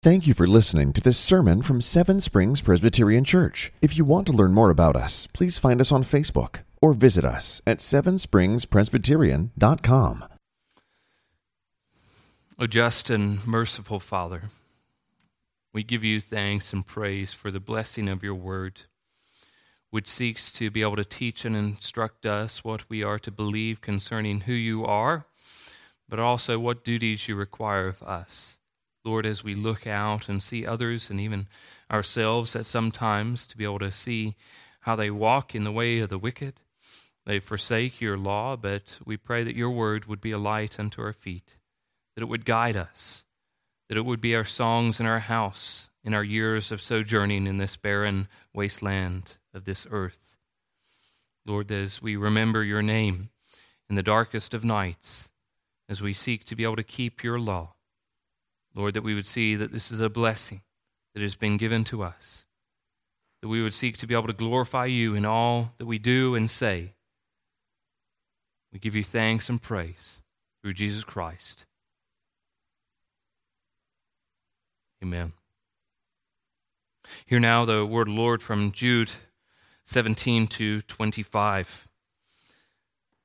Thank you for listening to this sermon from Seven Springs Presbyterian Church. If you want to learn more about us, please find us on Facebook or visit us at sevenspringspresbyterian.com. O just and merciful Father, we give you thanks and praise for the blessing of your word, which seeks to be able to teach and instruct us what we are to believe concerning who you are, but also what duties you require of us. Lord, as we look out and see others and even ourselves at some times to be able to see how they walk in the way of the wicked, they forsake your law, but we pray that your word would be a light unto our feet, that it would guide us, that it would be our songs in our house in our years of sojourning in this barren wasteland of this earth. Lord, as we remember your name in the darkest of nights, as we seek to be able to keep your law, Lord, that we would see that this is a blessing that has been given to us, that we would seek to be able to glorify you in all that we do and say. We give you thanks and praise through Jesus Christ. Amen. Hear now the word Lord from Jude 17 to 25.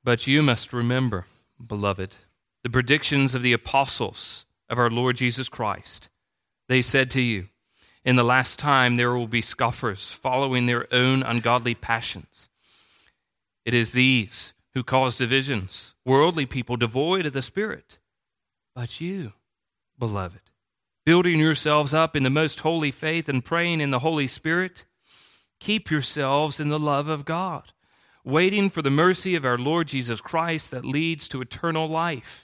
But you must remember, beloved, the predictions of the apostles of our Lord Jesus Christ. They said to you, In the last time there will be scoffers following their own ungodly passions. It is these who cause divisions, worldly people devoid of the Spirit. But you, beloved, building yourselves up in the most holy faith and praying in the Holy Spirit, keep yourselves in the love of God, waiting for the mercy of our Lord Jesus Christ that leads to eternal life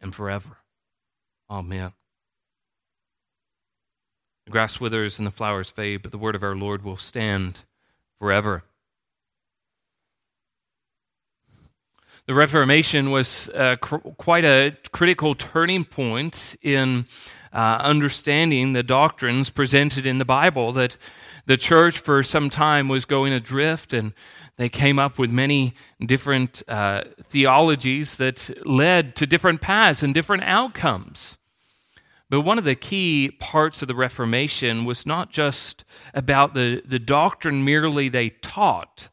and forever. Amen. The grass withers and the flowers fade, but the word of our Lord will stand forever. The Reformation was uh, cr- quite a critical turning point in uh, understanding the doctrines presented in the Bible. That the church, for some time, was going adrift and they came up with many different uh, theologies that led to different paths and different outcomes. But one of the key parts of the Reformation was not just about the, the doctrine merely they taught,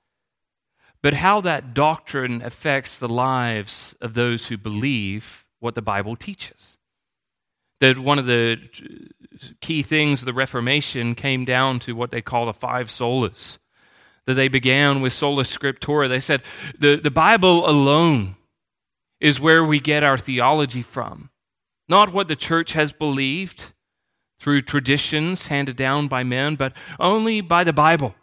but how that doctrine affects the lives of those who believe what the Bible teaches. That one of the key things of the Reformation came down to what they call the five solas that they began with sola scriptura. They said the, the Bible alone is where we get our theology from, not what the church has believed through traditions handed down by men, but only by the Bible.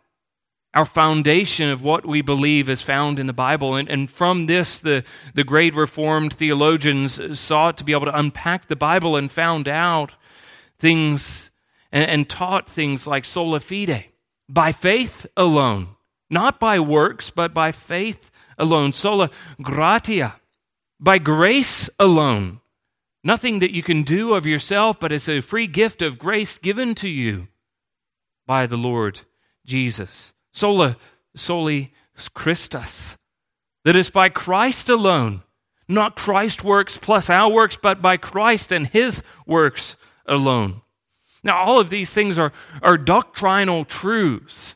Our foundation of what we believe is found in the Bible. And, and from this, the, the great Reformed theologians sought to be able to unpack the Bible and found out things and, and taught things like sola fide, by faith alone not by works, but by faith alone. Sola gratia, by grace alone. Nothing that you can do of yourself, but it's a free gift of grace given to you by the Lord Jesus. Sola, soli Christus. That is by Christ alone, not Christ works plus our works, but by Christ and his works alone. Now, all of these things are, are doctrinal truths.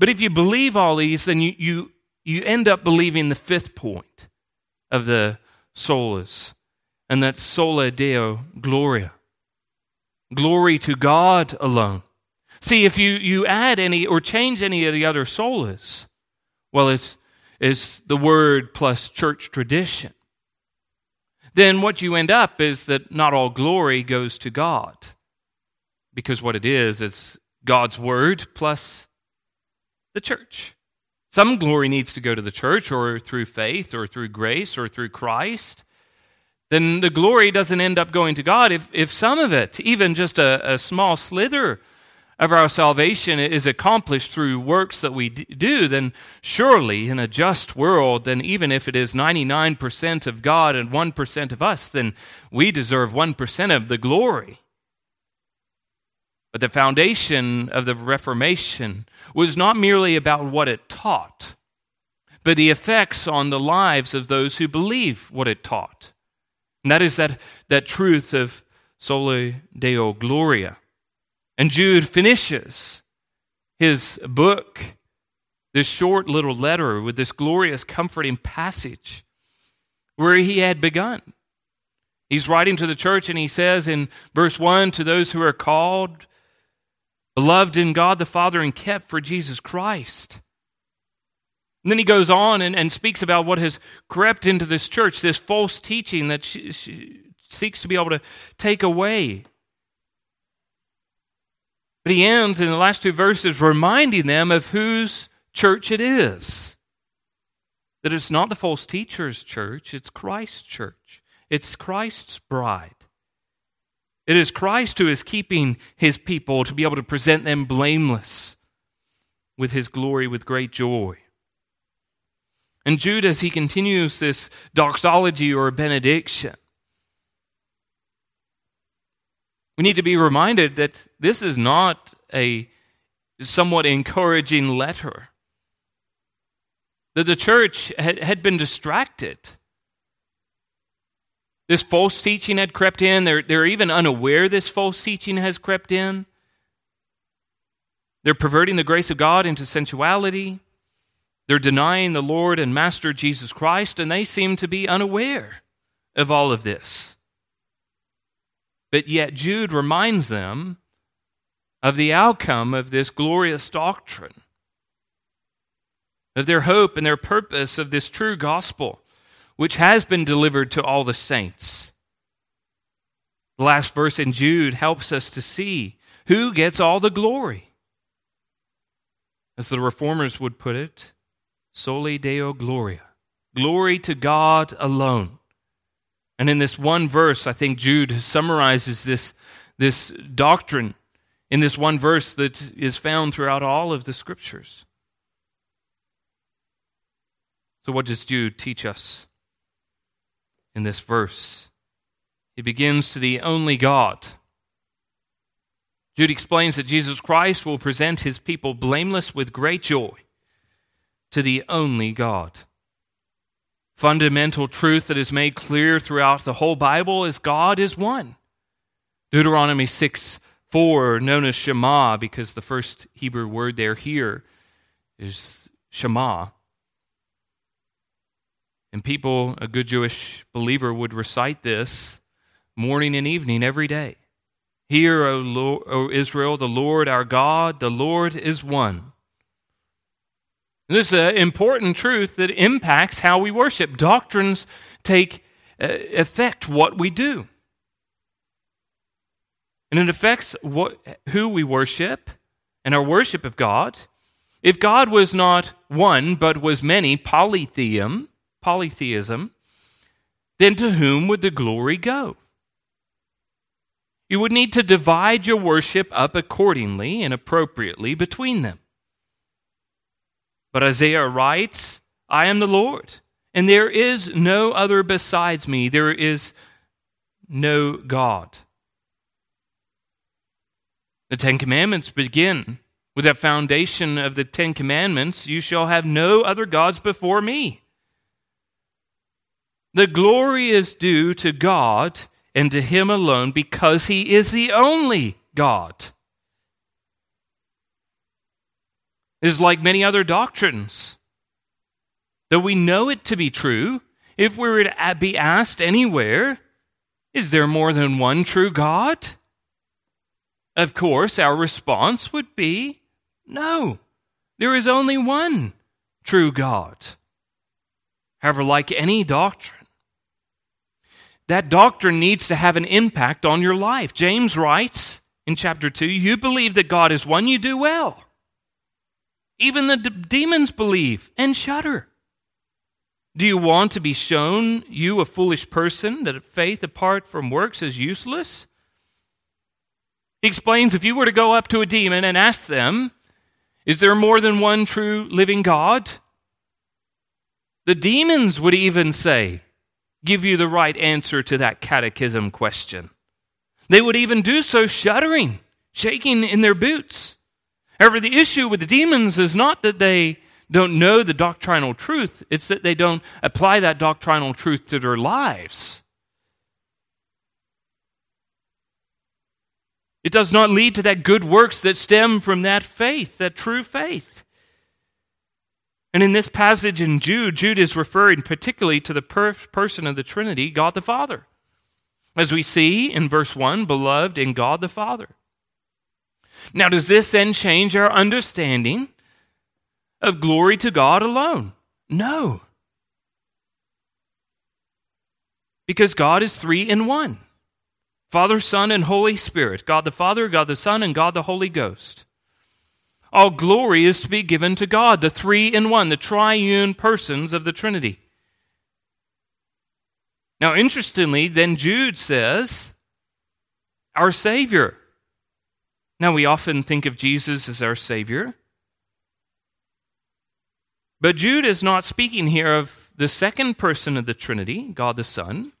But if you believe all these, then you, you, you end up believing the fifth point of the solas, and that's sola deo gloria. Glory to God alone. See, if you, you add any or change any of the other solas, well, it's, it's the word plus church tradition. Then what you end up is that not all glory goes to God. Because what it is, is God's word plus the church. Some glory needs to go to the church or through faith or through grace or through Christ. then the glory doesn't end up going to God. If, if some of it, even just a, a small slither of our salvation is accomplished through works that we do, then surely in a just world, then even if it is 99% of God and 1% of us, then we deserve 1% of the glory. But the foundation of the Reformation was not merely about what it taught, but the effects on the lives of those who believe what it taught. And that is that, that truth of soli deo gloria. And Jude finishes his book, this short little letter, with this glorious, comforting passage where he had begun. He's writing to the church and he says in verse 1 to those who are called, beloved in God the Father, and kept for Jesus Christ. And then he goes on and, and speaks about what has crept into this church, this false teaching that she, she seeks to be able to take away. But he ends in the last two verses reminding them of whose church it is. That it's not the false teacher's church, it's Christ's church. It's Christ's bride. It is Christ who is keeping his people to be able to present them blameless with his glory with great joy. And Jude, as he continues this doxology or benediction, we need to be reminded that this is not a somewhat encouraging letter. That the church had, had been distracted. This false teaching had crept in. They're, they're even unaware this false teaching has crept in. They're perverting the grace of God into sensuality. They're denying the Lord and Master Jesus Christ, and they seem to be unaware of all of this. But yet, Jude reminds them of the outcome of this glorious doctrine, of their hope and their purpose of this true gospel, which has been delivered to all the saints. The last verse in Jude helps us to see who gets all the glory. As the reformers would put it, Soli Deo Gloria. Glory to God alone. And in this one verse, I think Jude summarizes this, this doctrine in this one verse that is found throughout all of the scriptures. So, what does Jude teach us in this verse? He begins to the only God. Jude explains that Jesus Christ will present his people blameless with great joy to the only God. Fundamental truth that is made clear throughout the whole Bible is God is one. Deuteronomy 6 4, known as Shema, because the first Hebrew word there here is Shema. And people, a good Jewish believer, would recite this morning and evening every day. Hear, O, Lord, o Israel, the Lord our God, the Lord is one. This is an important truth that impacts how we worship. Doctrines take uh, affect what we do. And it affects what, who we worship and our worship of God. If God was not one but was many, polytheism, polytheism, then to whom would the glory go? You would need to divide your worship up accordingly and appropriately between them. But Isaiah writes, I am the Lord, and there is no other besides me. There is no God. The Ten Commandments begin with that foundation of the Ten Commandments you shall have no other gods before me. The glory is due to God and to Him alone because He is the only God. is like many other doctrines. Though we know it to be true, if we were to be asked anywhere, is there more than one true God? Of course, our response would be no, there is only one true God. However, like any doctrine, that doctrine needs to have an impact on your life. James writes in chapter 2 You believe that God is one, you do well. Even the d- demons believe and shudder. Do you want to be shown, you a foolish person, that faith apart from works is useless? He explains if you were to go up to a demon and ask them, Is there more than one true living God? The demons would even say, Give you the right answer to that catechism question. They would even do so shuddering, shaking in their boots. However, the issue with the demons is not that they don't know the doctrinal truth, it's that they don't apply that doctrinal truth to their lives. It does not lead to that good works that stem from that faith, that true faith. And in this passage in Jude, Jude is referring particularly to the per- person of the Trinity, God the Father. As we see in verse 1, beloved in God the Father. Now, does this then change our understanding of glory to God alone? No. Because God is three in one Father, Son, and Holy Spirit. God the Father, God the Son, and God the Holy Ghost. All glory is to be given to God, the three in one, the triune persons of the Trinity. Now, interestingly, then Jude says, our Savior. Now, we often think of Jesus as our Savior. But Jude is not speaking here of the second person of the Trinity, God the Son,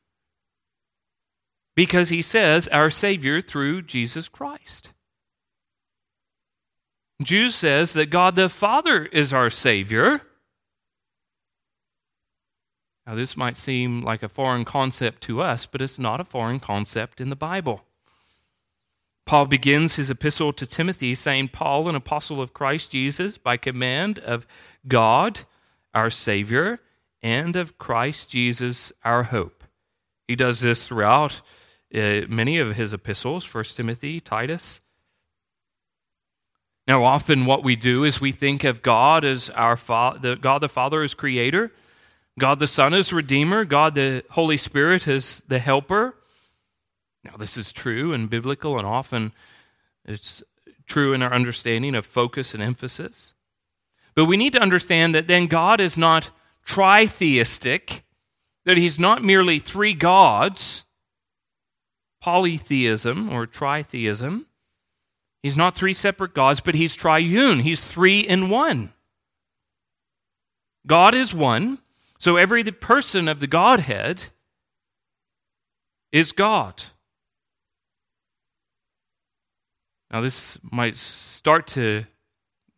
because he says our Savior through Jesus Christ. Jude says that God the Father is our Savior. Now, this might seem like a foreign concept to us, but it's not a foreign concept in the Bible. Paul begins his epistle to Timothy saying, Paul, an apostle of Christ Jesus, by command of God, our Savior, and of Christ Jesus, our hope. He does this throughout uh, many of his epistles, 1 Timothy, Titus. Now, often what we do is we think of God as our Father, God the Father as creator, God the Son as redeemer, God the Holy Spirit as the helper. Now, this is true and biblical, and often it's true in our understanding of focus and emphasis. But we need to understand that then God is not tritheistic, that He's not merely three gods, polytheism or tritheism. He's not three separate gods, but he's triune. He's three in one. God is one, so every person of the Godhead is God. Now, this might start to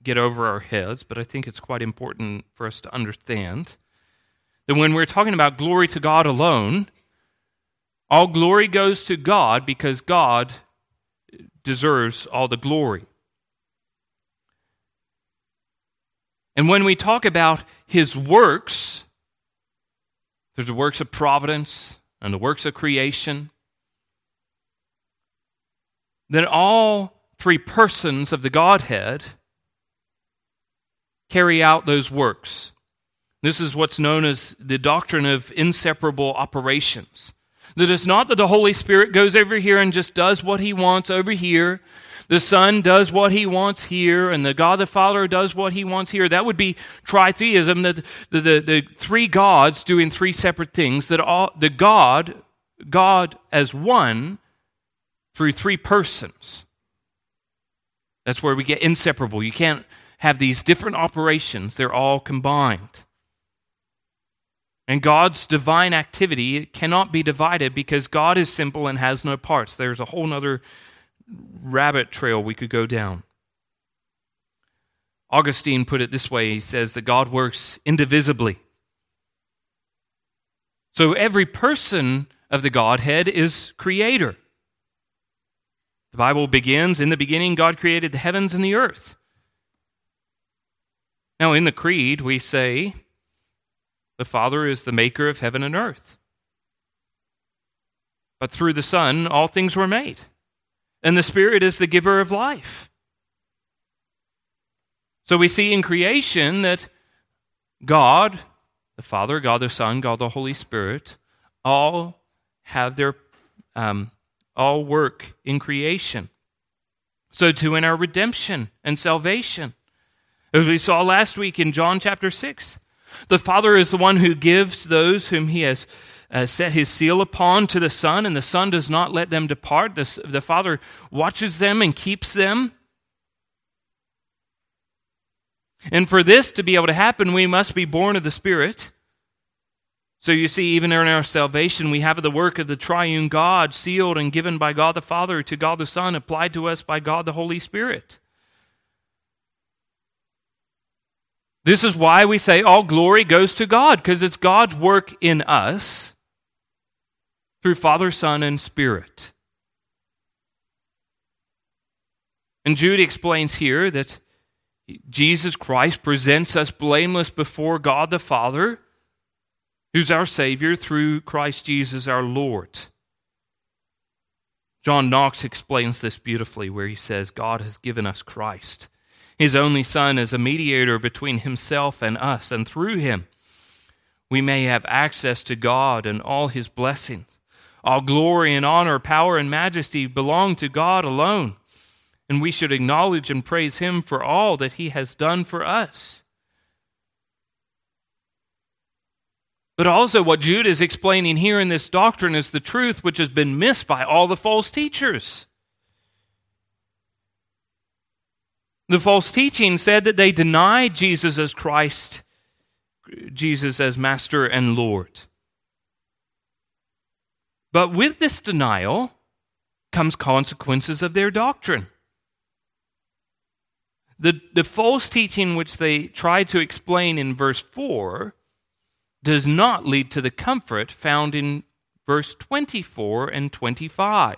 get over our heads, but I think it's quite important for us to understand that when we're talking about glory to God alone, all glory goes to God because God deserves all the glory. And when we talk about his works, there's the works of providence and the works of creation, then all three persons of the Godhead carry out those works. This is what's known as the doctrine of inseparable operations. That it's not that the Holy Spirit goes over here and just does what he wants over here. The Son does what he wants here, and the God the Father does what he wants here. That would be tritheism, that the, the, the three gods doing three separate things, that all, the God, God as one through three persons. That's where we get inseparable. You can't have these different operations, they're all combined. And God's divine activity cannot be divided because God is simple and has no parts. There's a whole other rabbit trail we could go down. Augustine put it this way he says that God works indivisibly. So every person of the Godhead is creator. The Bible begins In the beginning, God created the heavens and the earth. Now, in the Creed, we say the Father is the maker of heaven and earth. But through the Son, all things were made. And the Spirit is the giver of life. So we see in creation that God, the Father, God the Son, God the Holy Spirit, all have their, um, all work in creation. So too in our redemption and salvation. As we saw last week in John chapter 6, The Father is the one who gives those whom he has uh, set his seal upon to the Son, and the Son does not let them depart. The, the Father watches them and keeps them. And for this to be able to happen, we must be born of the Spirit. So you see, even in our salvation, we have the work of the triune God sealed and given by God the Father to God the Son, applied to us by God the Holy Spirit. This is why we say all glory goes to God, because it's God's work in us through Father, Son, and Spirit. And Jude explains here that Jesus Christ presents us blameless before God the Father, who's our Savior through Christ Jesus our Lord. John Knox explains this beautifully, where he says, God has given us Christ, his only Son, as a mediator between himself and us, and through him we may have access to God and all his blessings. All glory and honor, power and majesty belong to God alone and we should acknowledge and praise Him for all that He has done for us. But also, what Jude is explaining here in this doctrine is the truth which has been missed by all the false teachers. The false teaching said that they denied Jesus as Christ, Jesus as Master and Lord. But with this denial comes consequences of their doctrine. The, the false teaching which they try to explain in verse 4 does not lead to the comfort found in verse 24 and 25.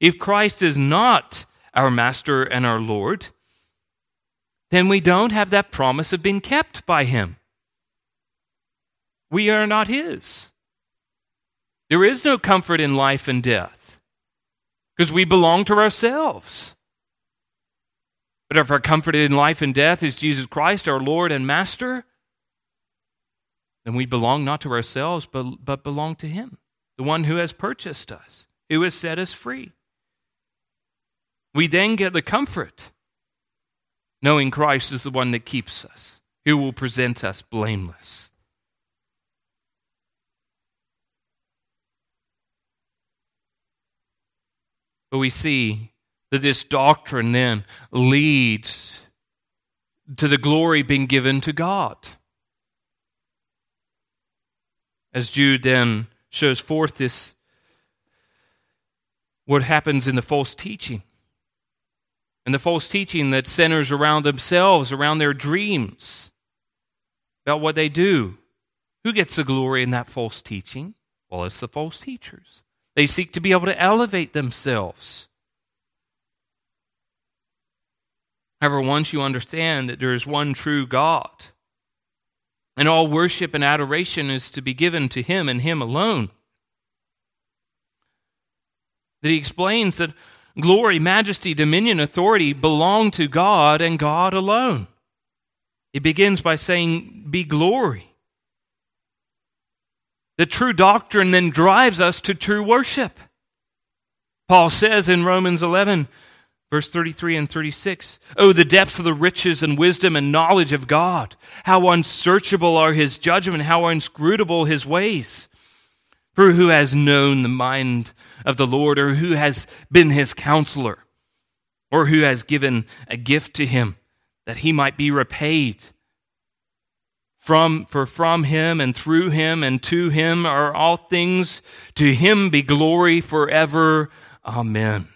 If Christ is not our Master and our Lord, then we don't have that promise of being kept by Him. We are not His. There is no comfort in life and death because we belong to ourselves. But if our comfort in life and death is Jesus Christ, our Lord and Master, then we belong not to ourselves, but, but belong to Him, the one who has purchased us, who has set us free. We then get the comfort knowing Christ is the one that keeps us, who will present us blameless. But we see that this doctrine then leads to the glory being given to God. As Jude then shows forth this, what happens in the false teaching. And the false teaching that centers around themselves, around their dreams, about what they do. Who gets the glory in that false teaching? Well, it's the false teachers. They seek to be able to elevate themselves However, once you understand that there is one true God, and all worship and adoration is to be given to Him and Him alone, that He explains that glory, majesty, dominion, authority belong to God and God alone. It begins by saying, Be glory. The true doctrine then drives us to true worship. Paul says in Romans 11, Verse 33 and 36. Oh, the depth of the riches and wisdom and knowledge of God. How unsearchable are his judgment, how inscrutable his ways. For who has known the mind of the Lord, or who has been his counselor, or who has given a gift to him that he might be repaid? From, for from him and through him and to him are all things. To him be glory forever. Amen.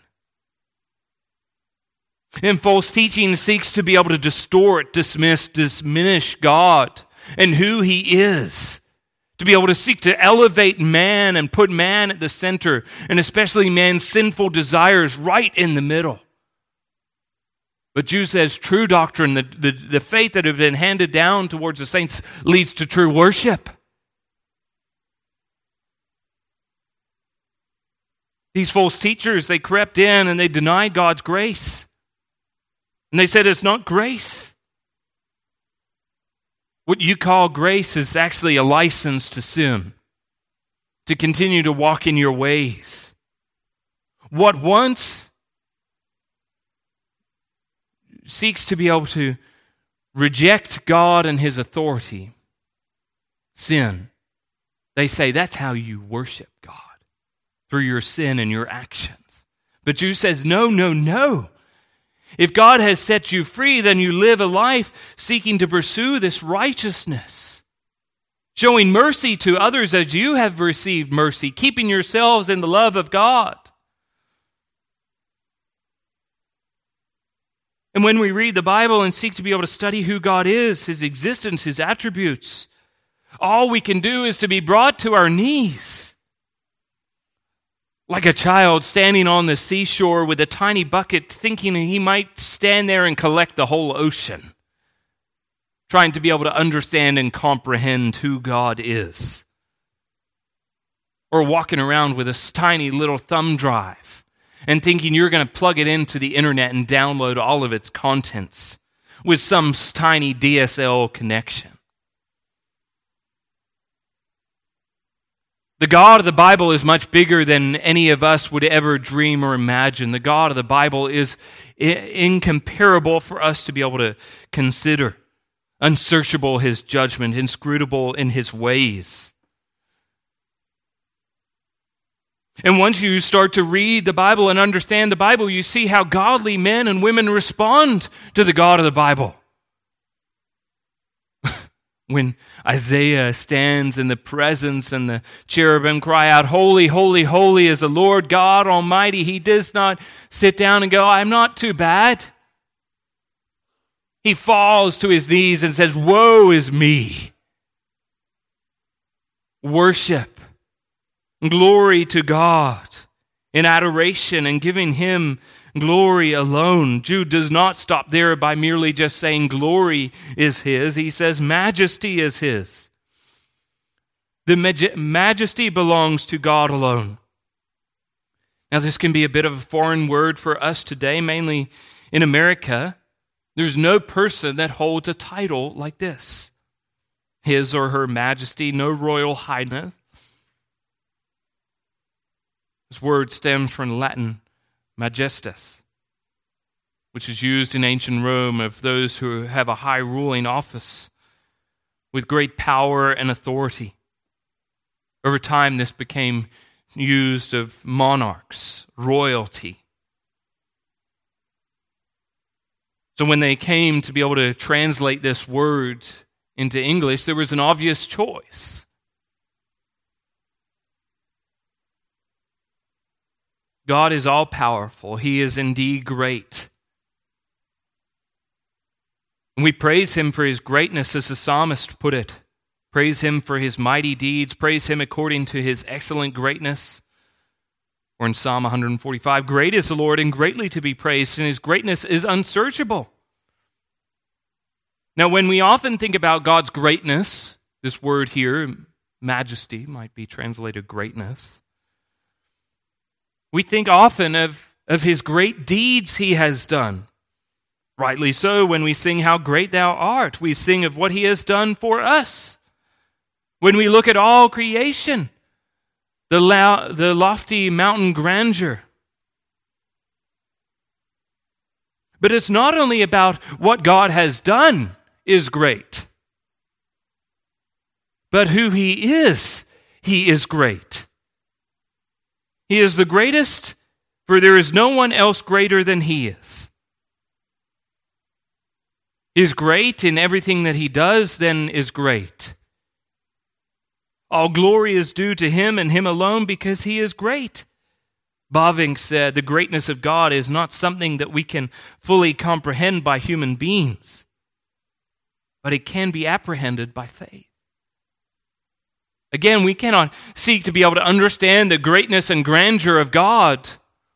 And false teaching seeks to be able to distort, dismiss, diminish God and who He is. To be able to seek to elevate man and put man at the center, and especially man's sinful desires right in the middle. But Jude says true doctrine, the, the, the faith that has been handed down towards the saints, leads to true worship. These false teachers, they crept in and they denied God's grace. And they said it's not grace. What you call grace is actually a license to sin, to continue to walk in your ways. What once seeks to be able to reject God and his authority, sin. They say that's how you worship God, through your sin and your actions. But Jude says, no, no, no. If God has set you free, then you live a life seeking to pursue this righteousness, showing mercy to others as you have received mercy, keeping yourselves in the love of God. And when we read the Bible and seek to be able to study who God is, His existence, His attributes, all we can do is to be brought to our knees. Like a child standing on the seashore with a tiny bucket, thinking he might stand there and collect the whole ocean, trying to be able to understand and comprehend who God is. Or walking around with a tiny little thumb drive and thinking you're going to plug it into the internet and download all of its contents with some tiny DSL connection. The God of the Bible is much bigger than any of us would ever dream or imagine. The God of the Bible is incomparable for us to be able to consider. Unsearchable his judgment, inscrutable in his ways. And once you start to read the Bible and understand the Bible, you see how godly men and women respond to the God of the Bible. When Isaiah stands in the presence and the cherubim cry out, Holy, holy, holy is the Lord God Almighty, he does not sit down and go, I'm not too bad. He falls to his knees and says, Woe is me. Worship glory to God in adoration and giving Him glory alone. Jude does not stop there by merely just saying glory is His, he says majesty is His. The majesty belongs to God alone. Now, this can be a bit of a foreign word for us today, mainly in America. There's no person that holds a title like this his or her majesty, no royal highness. This word stems from Latin majestas, which is used in ancient Rome of those who have a high ruling office with great power and authority. Over time, this became used of monarchs, royalty. So when they came to be able to translate this word into English, there was an obvious choice. God is all powerful. He is indeed great. And we praise him for his greatness, as the psalmist put it. Praise him for his mighty deeds. Praise him according to his excellent greatness. Or in Psalm 145, Great is the Lord and greatly to be praised, and his greatness is unsearchable. Now, when we often think about God's greatness, this word here, majesty, might be translated greatness. We think often of, of his great deeds he has done. Rightly so, when we sing, How Great Thou Art, we sing of what he has done for us. When we look at all creation, the, lo- the lofty mountain grandeur. But it's not only about what God has done is great, but who he is, he is great. He is the greatest, for there is no one else greater than he is. He is great in everything that he does, then is great. All glory is due to him and him alone because he is great. Bavinck said the greatness of God is not something that we can fully comprehend by human beings, but it can be apprehended by faith. Again, we cannot seek to be able to understand the greatness and grandeur of God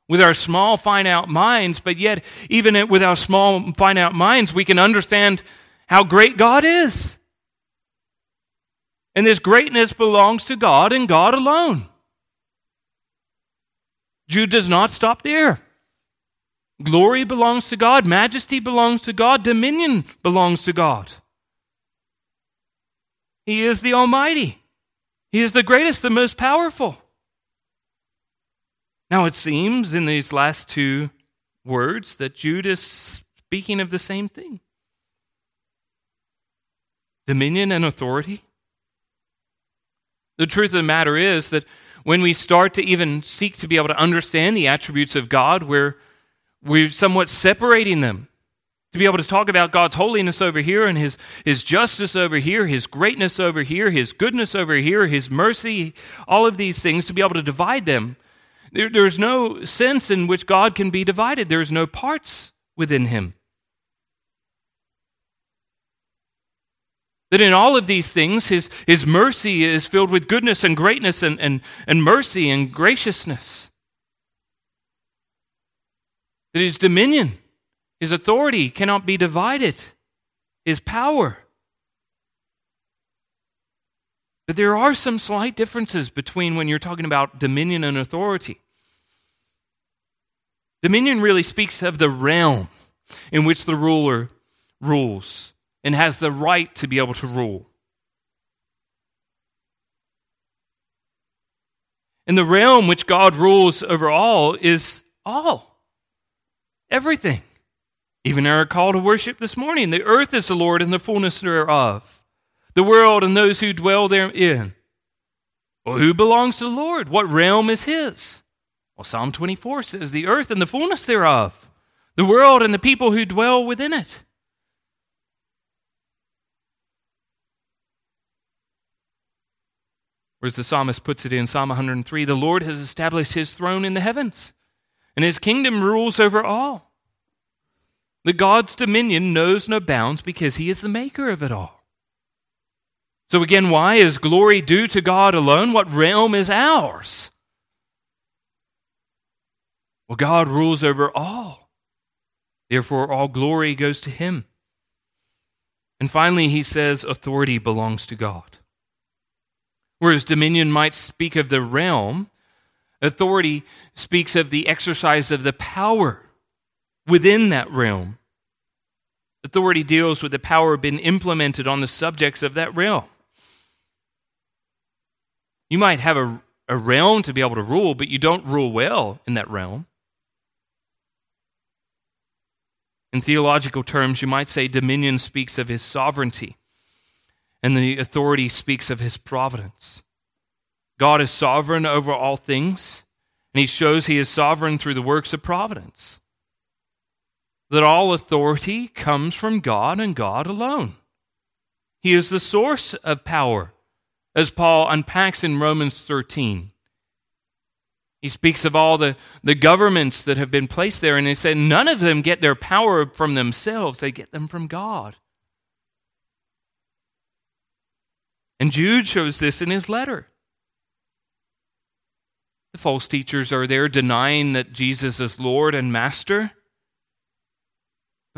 with our small, finite minds, but yet, even with our small, finite minds, we can understand how great God is. And this greatness belongs to God and God alone. Jude does not stop there. Glory belongs to God, majesty belongs to God, dominion belongs to God. He is the Almighty. He is the greatest, the most powerful. Now, it seems in these last two words that Jude is speaking of the same thing. dominion and authority? The truth of the matter is that when we start to even seek to be able to understand the attributes of God, we're, we're somewhat separating them. To be able to talk about God's holiness over here and his, his justice over here, His greatness over here, His goodness over here, His mercy, all of these things, to be able to divide them. There, there's no sense in which God can be divided, there's no parts within Him. That in all of these things, his, his mercy is filled with goodness and greatness and, and, and mercy and graciousness. That his dominion, his authority cannot be divided, his power. But there are some slight differences between when you're talking about dominion and authority. Dominion really speaks of the realm in which the ruler rules and has the right to be able to rule. And the realm which God rules over all is all, everything. Even our call to worship this morning the earth is the Lord and the fullness thereof, the world and those who dwell therein. Well, who belongs to the Lord? What realm is his? Well, Psalm 24 says, The earth and the fullness thereof, the world and the people who dwell within it. Or as the psalmist puts it in Psalm 103, the Lord has established his throne in the heavens, and his kingdom rules over all. The God's dominion knows no bounds because he is the maker of it all. So again, why is glory due to God alone? What realm is ours? Well, God rules over all. Therefore, all glory goes to him. And finally, he says authority belongs to God. Whereas dominion might speak of the realm, authority speaks of the exercise of the power within that realm. Authority deals with the power being implemented on the subjects of that realm. You might have a, a realm to be able to rule, but you don't rule well in that realm. In theological terms, you might say dominion speaks of his sovereignty and the authority speaks of his providence. God is sovereign over all things, and he shows he is sovereign through the works of providence. That all authority comes from God and God alone. He is the source of power, as Paul unpacks in Romans 13. He speaks of all the, the governments that have been placed there, and he said none of them get their power from themselves, they get them from God. And Jude shows this in his letter. The false teachers are there denying that Jesus is Lord and Master.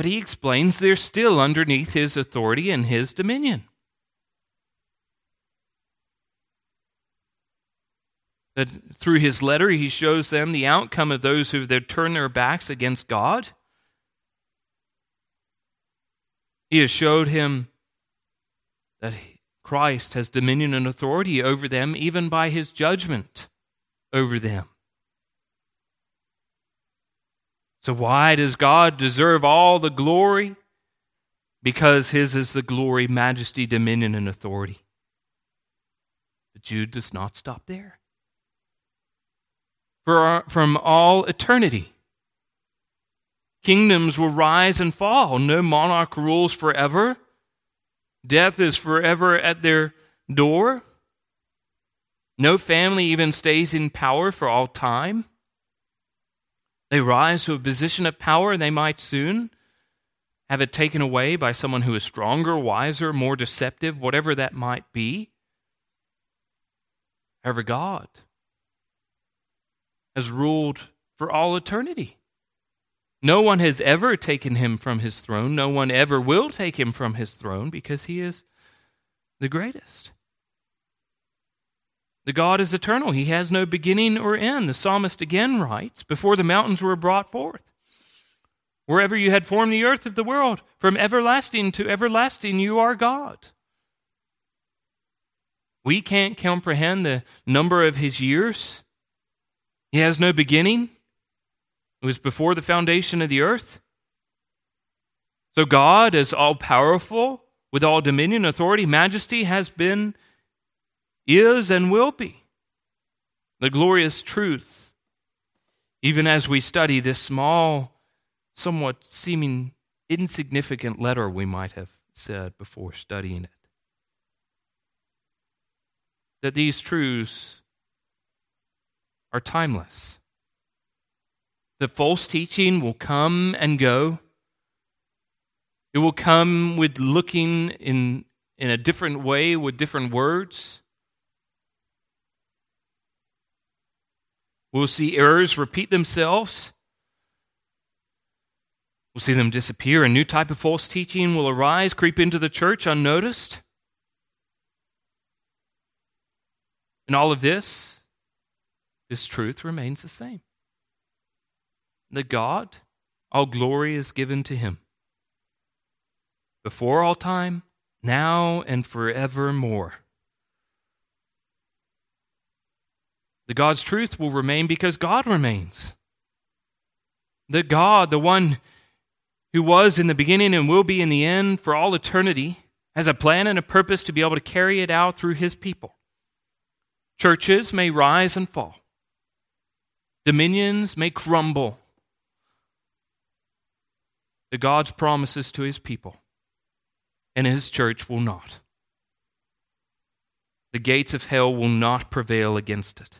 But he explains they're still underneath his authority and his dominion. That through his letter, he shows them the outcome of those who have turned their backs against God. He has showed him that Christ has dominion and authority over them, even by his judgment over them. So, why does God deserve all the glory? Because his is the glory, majesty, dominion, and authority. But Jude does not stop there. For our, from all eternity, kingdoms will rise and fall. No monarch rules forever. Death is forever at their door. No family even stays in power for all time. They rise to a position of power, and they might soon have it taken away by someone who is stronger, wiser, more deceptive, whatever that might be. However, God has ruled for all eternity. No one has ever taken him from his throne. No one ever will take him from his throne because he is the greatest. The God is eternal. He has no beginning or end. The psalmist again writes Before the mountains were brought forth, wherever you had formed the earth of the world, from everlasting to everlasting, you are God. We can't comprehend the number of his years. He has no beginning. It was before the foundation of the earth. So God is all powerful, with all dominion, authority, majesty, has been, is, and will be. The glorious truth, even as we study this small, somewhat seeming insignificant letter, we might have said before studying it. That these truths are timeless. The false teaching will come and go. It will come with looking in, in a different way with different words. We'll see errors repeat themselves. We'll see them disappear. A new type of false teaching will arise, creep into the church unnoticed. And all of this, this truth remains the same. The God, all glory is given to him. Before all time, now and forevermore. The God's truth will remain because God remains. The God, the one who was in the beginning and will be in the end for all eternity, has a plan and a purpose to be able to carry it out through his people. Churches may rise and fall, dominions may crumble. The God's promises to his people and his church will not. The gates of hell will not prevail against it.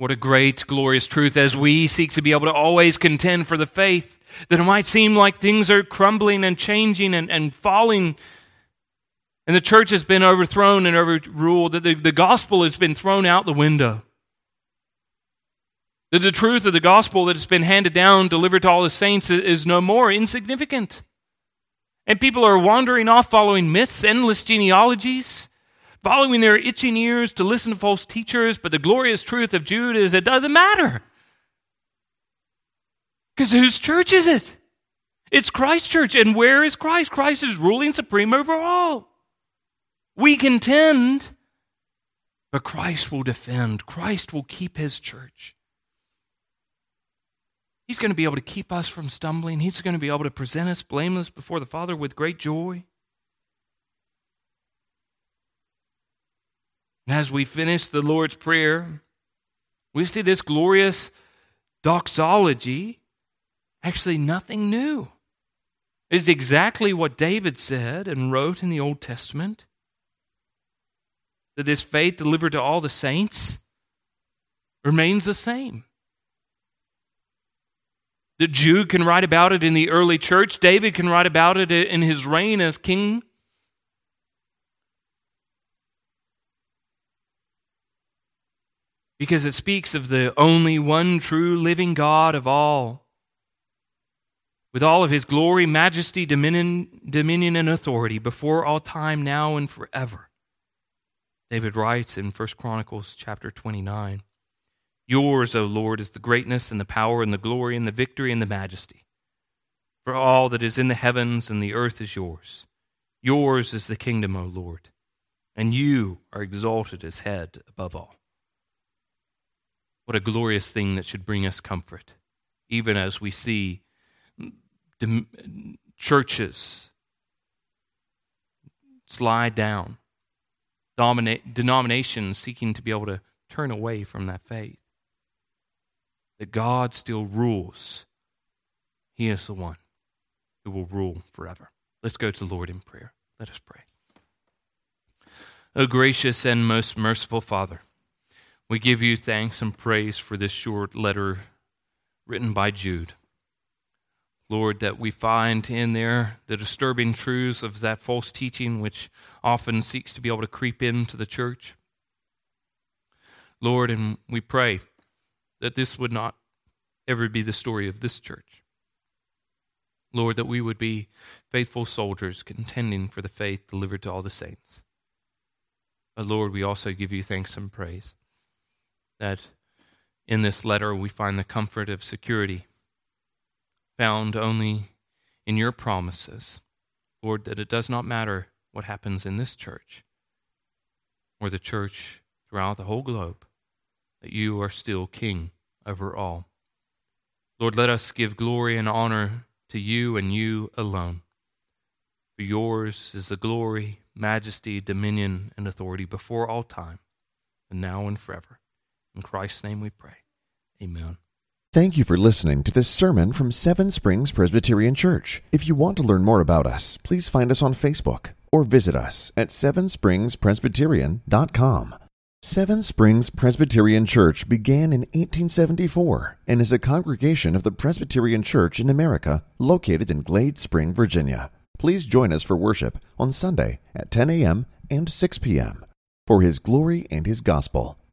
What a great, glorious truth as we seek to be able to always contend for the faith, that it might seem like things are crumbling and changing and, and falling, and the church has been overthrown and overruled, that the, the gospel has been thrown out the window. That the truth of the gospel that has been handed down, delivered to all the saints, is no more insignificant. And people are wandering off following myths, endless genealogies, following their itching ears to listen to false teachers, but the glorious truth of Jude is it doesn't matter. Because whose church is it? It's Christ's church. And where is Christ? Christ is ruling supreme over all. We contend, but Christ will defend. Christ will keep his church. He's going to be able to keep us from stumbling. He's going to be able to present us blameless before the Father with great joy. As we finish the Lord's Prayer, we see this glorious doxology actually nothing new. It's exactly what David said and wrote in the Old Testament that this faith delivered to all the saints remains the same. The Jude can write about it in the early church. David can write about it in his reign as king. Because it speaks of the only one true living God of all, with all of his glory, majesty, dominion, dominion and authority before all time, now and forever. David writes in 1 Chronicles chapter 29 Yours, O Lord, is the greatness and the power and the glory and the victory and the majesty. For all that is in the heavens and the earth is yours. Yours is the kingdom, O Lord, and you are exalted as head above all. What a glorious thing that should bring us comfort, even as we see churches slide down, denominations seeking to be able to turn away from that faith. That God still rules. He is the one who will rule forever. Let's go to the Lord in prayer. Let us pray. O gracious and most merciful Father, we give you thanks and praise for this short letter written by Jude. Lord, that we find in there the disturbing truths of that false teaching which often seeks to be able to creep into the church. Lord, and we pray that this would not ever be the story of this church. Lord, that we would be faithful soldiers contending for the faith delivered to all the saints. But Lord, we also give you thanks and praise that in this letter we find the comfort of security found only in your promises. Lord, that it does not matter what happens in this church or the church throughout the whole globe, that you are still king over all. Lord, let us give glory and honor to you and you alone. For yours is the glory, majesty, dominion, and authority before all time, and now and forever. In Christ's name we pray. Amen. Thank you for listening to this sermon from Seven Springs Presbyterian Church. If you want to learn more about us, please find us on Facebook or visit us at sevenspringspresbyterian.com. Seven Springs Presbyterian Church began in 1874 and is a congregation of the Presbyterian Church in America located in Glade Spring, Virginia. Please join us for worship on Sunday at 10 a.m. and 6 p.m. for His glory and His gospel.